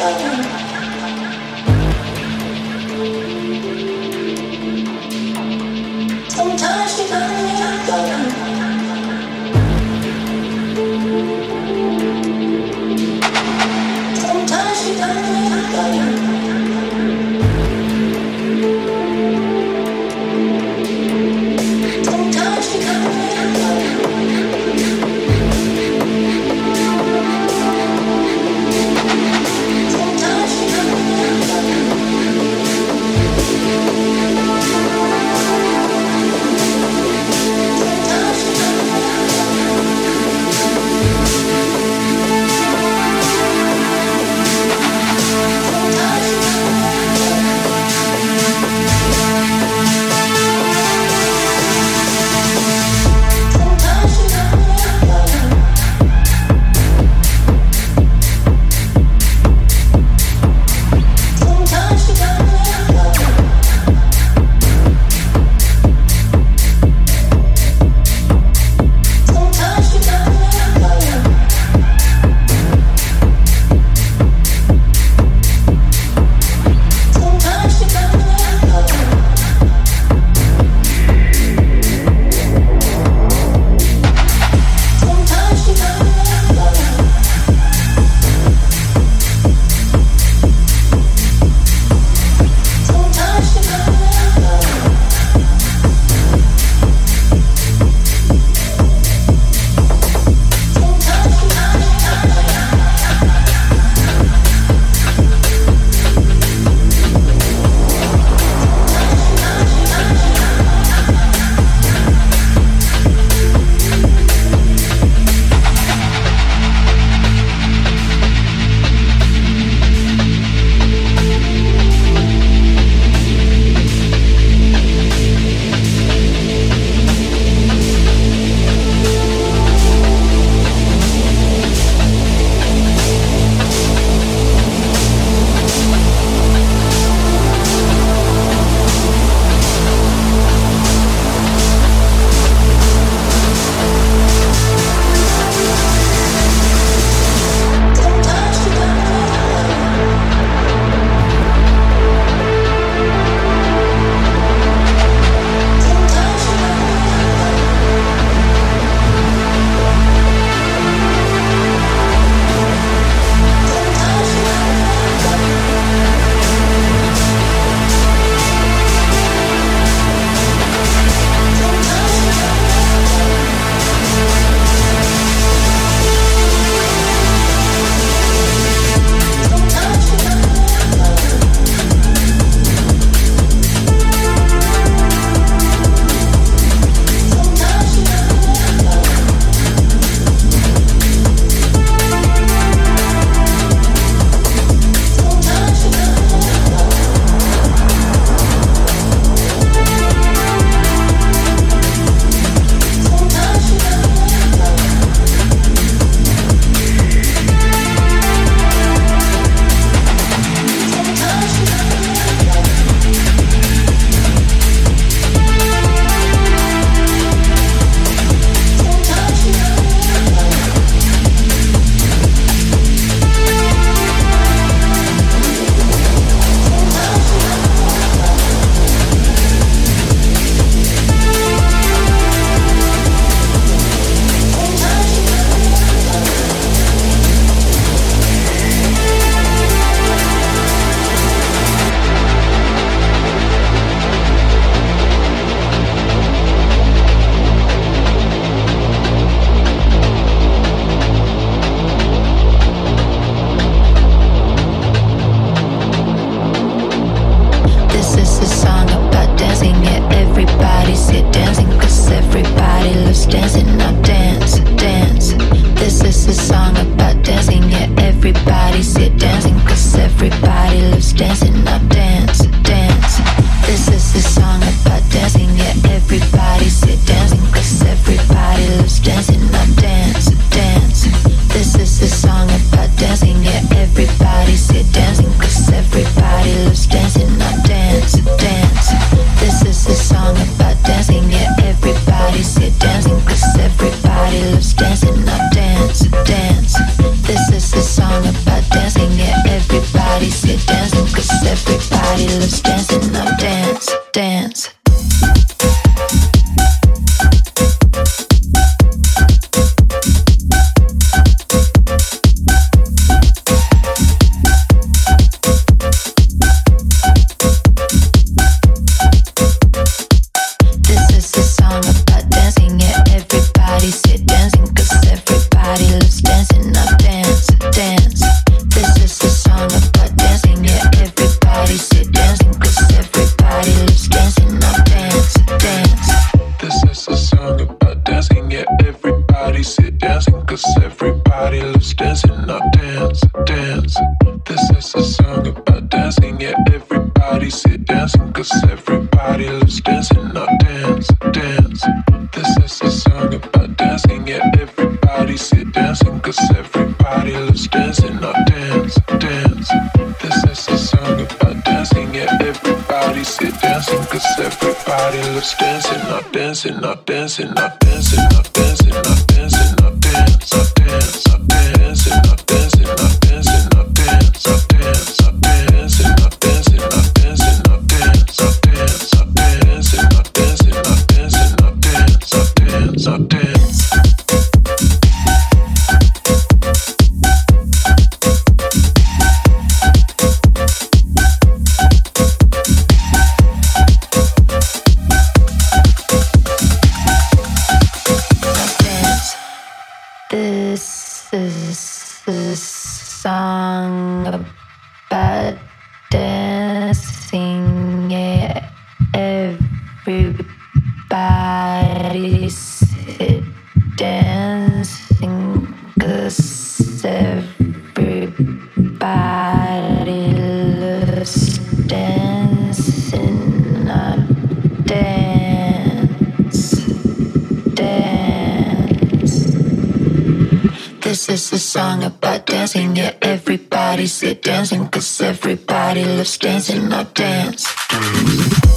Thank you. Not dance, loves dancing, not dance.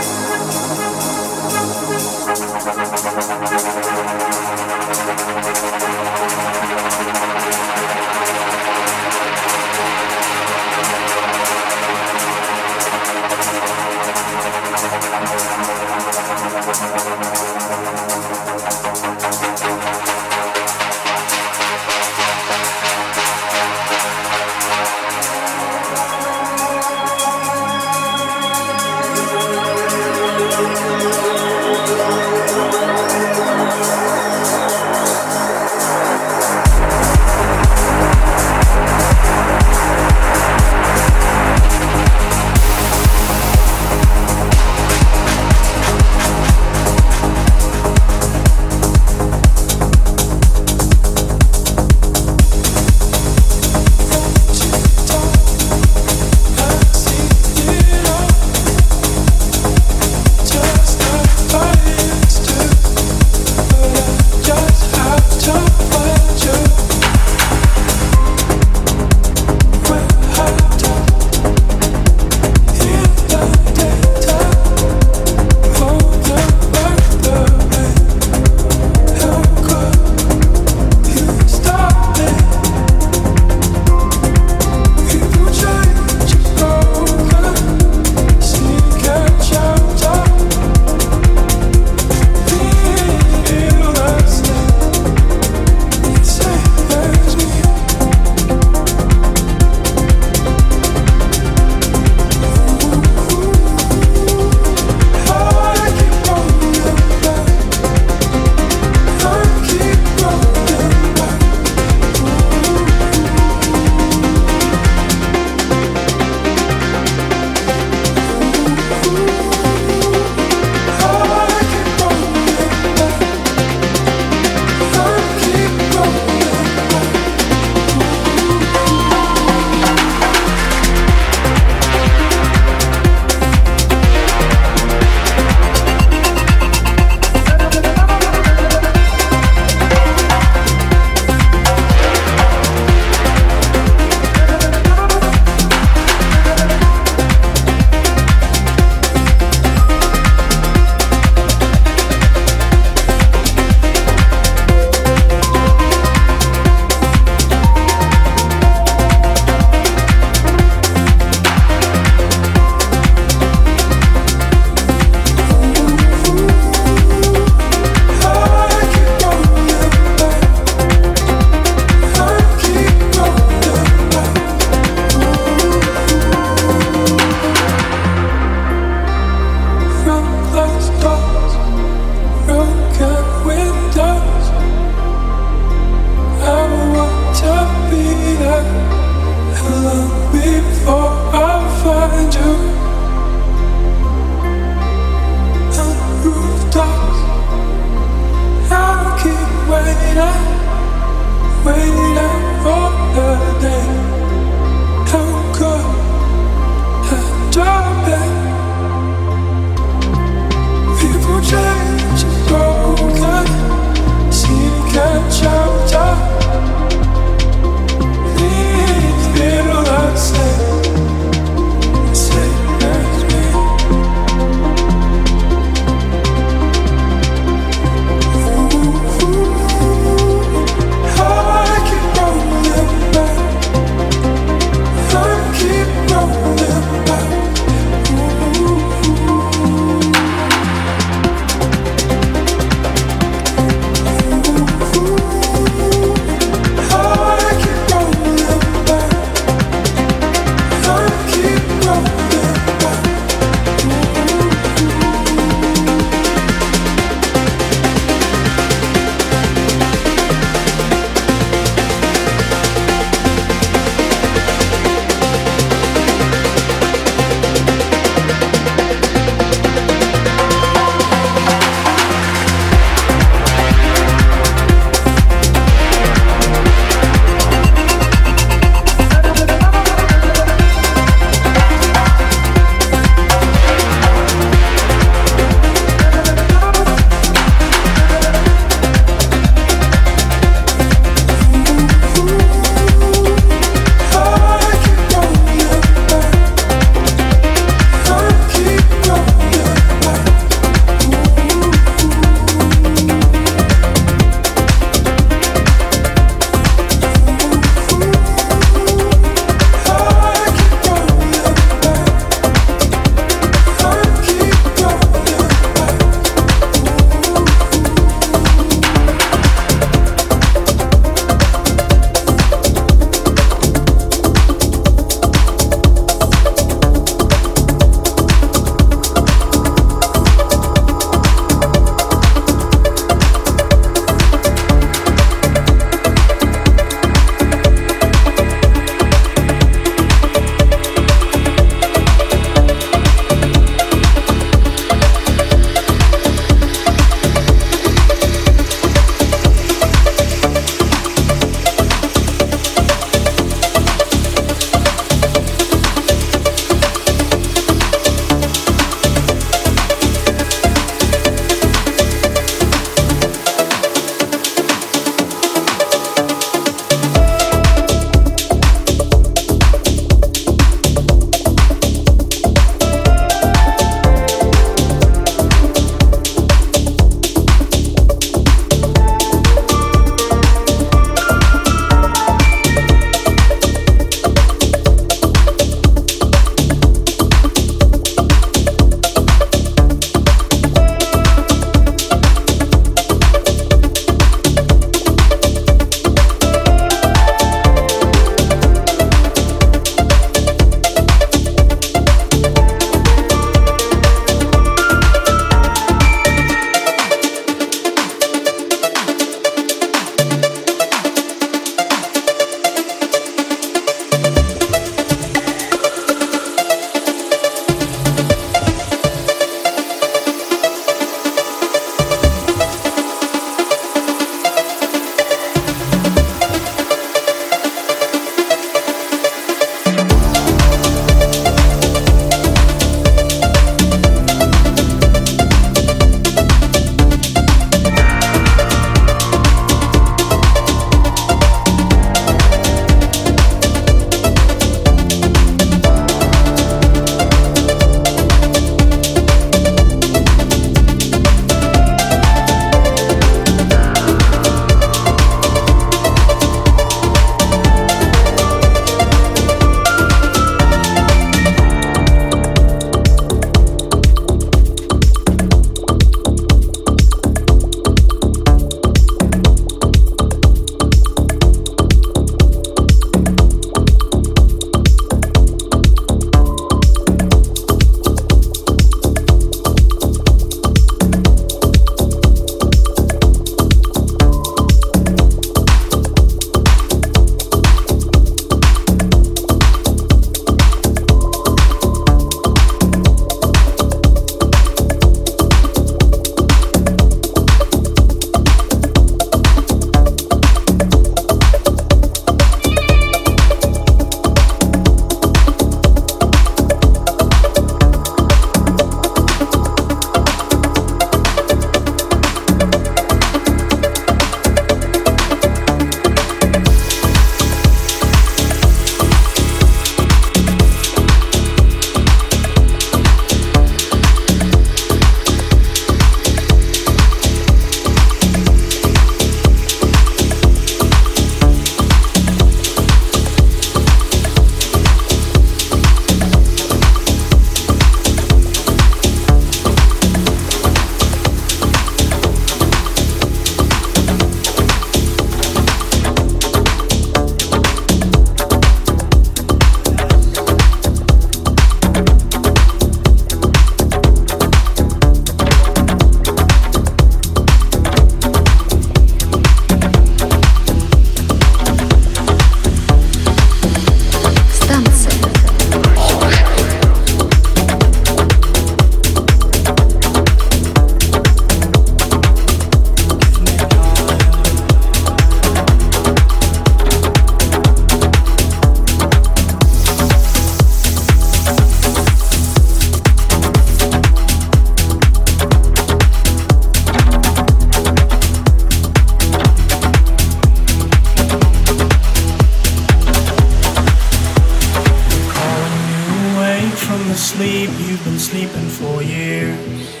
Sleep you've been sleeping for years.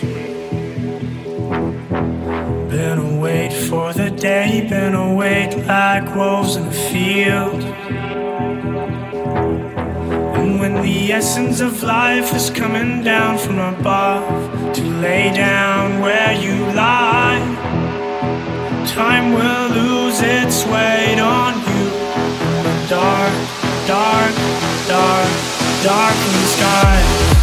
Been awake for the day, been awake like wolves in the field. And when the essence of life is coming down from above to lay down where you lie, time will lose its weight on you. Dark, dark, dark, darkening sky.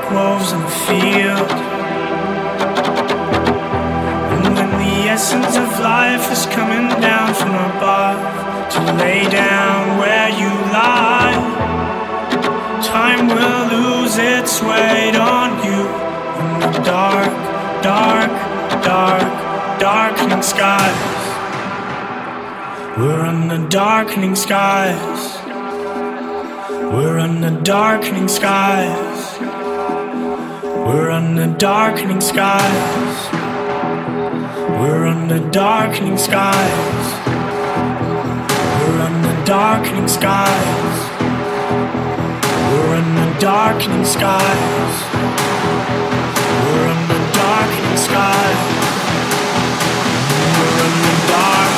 like wolves in the field. And when the essence of life is coming down from above to lay down where you lie, time will lose its weight on you in the dark, dark, dark, darkening skies. We're in the darkening skies. We're in the darkening skies. We're under darkening skies. We're under darkening skies. We're under darkening skies. We're under darkening skies. We're under darkening skies. We're under darkening.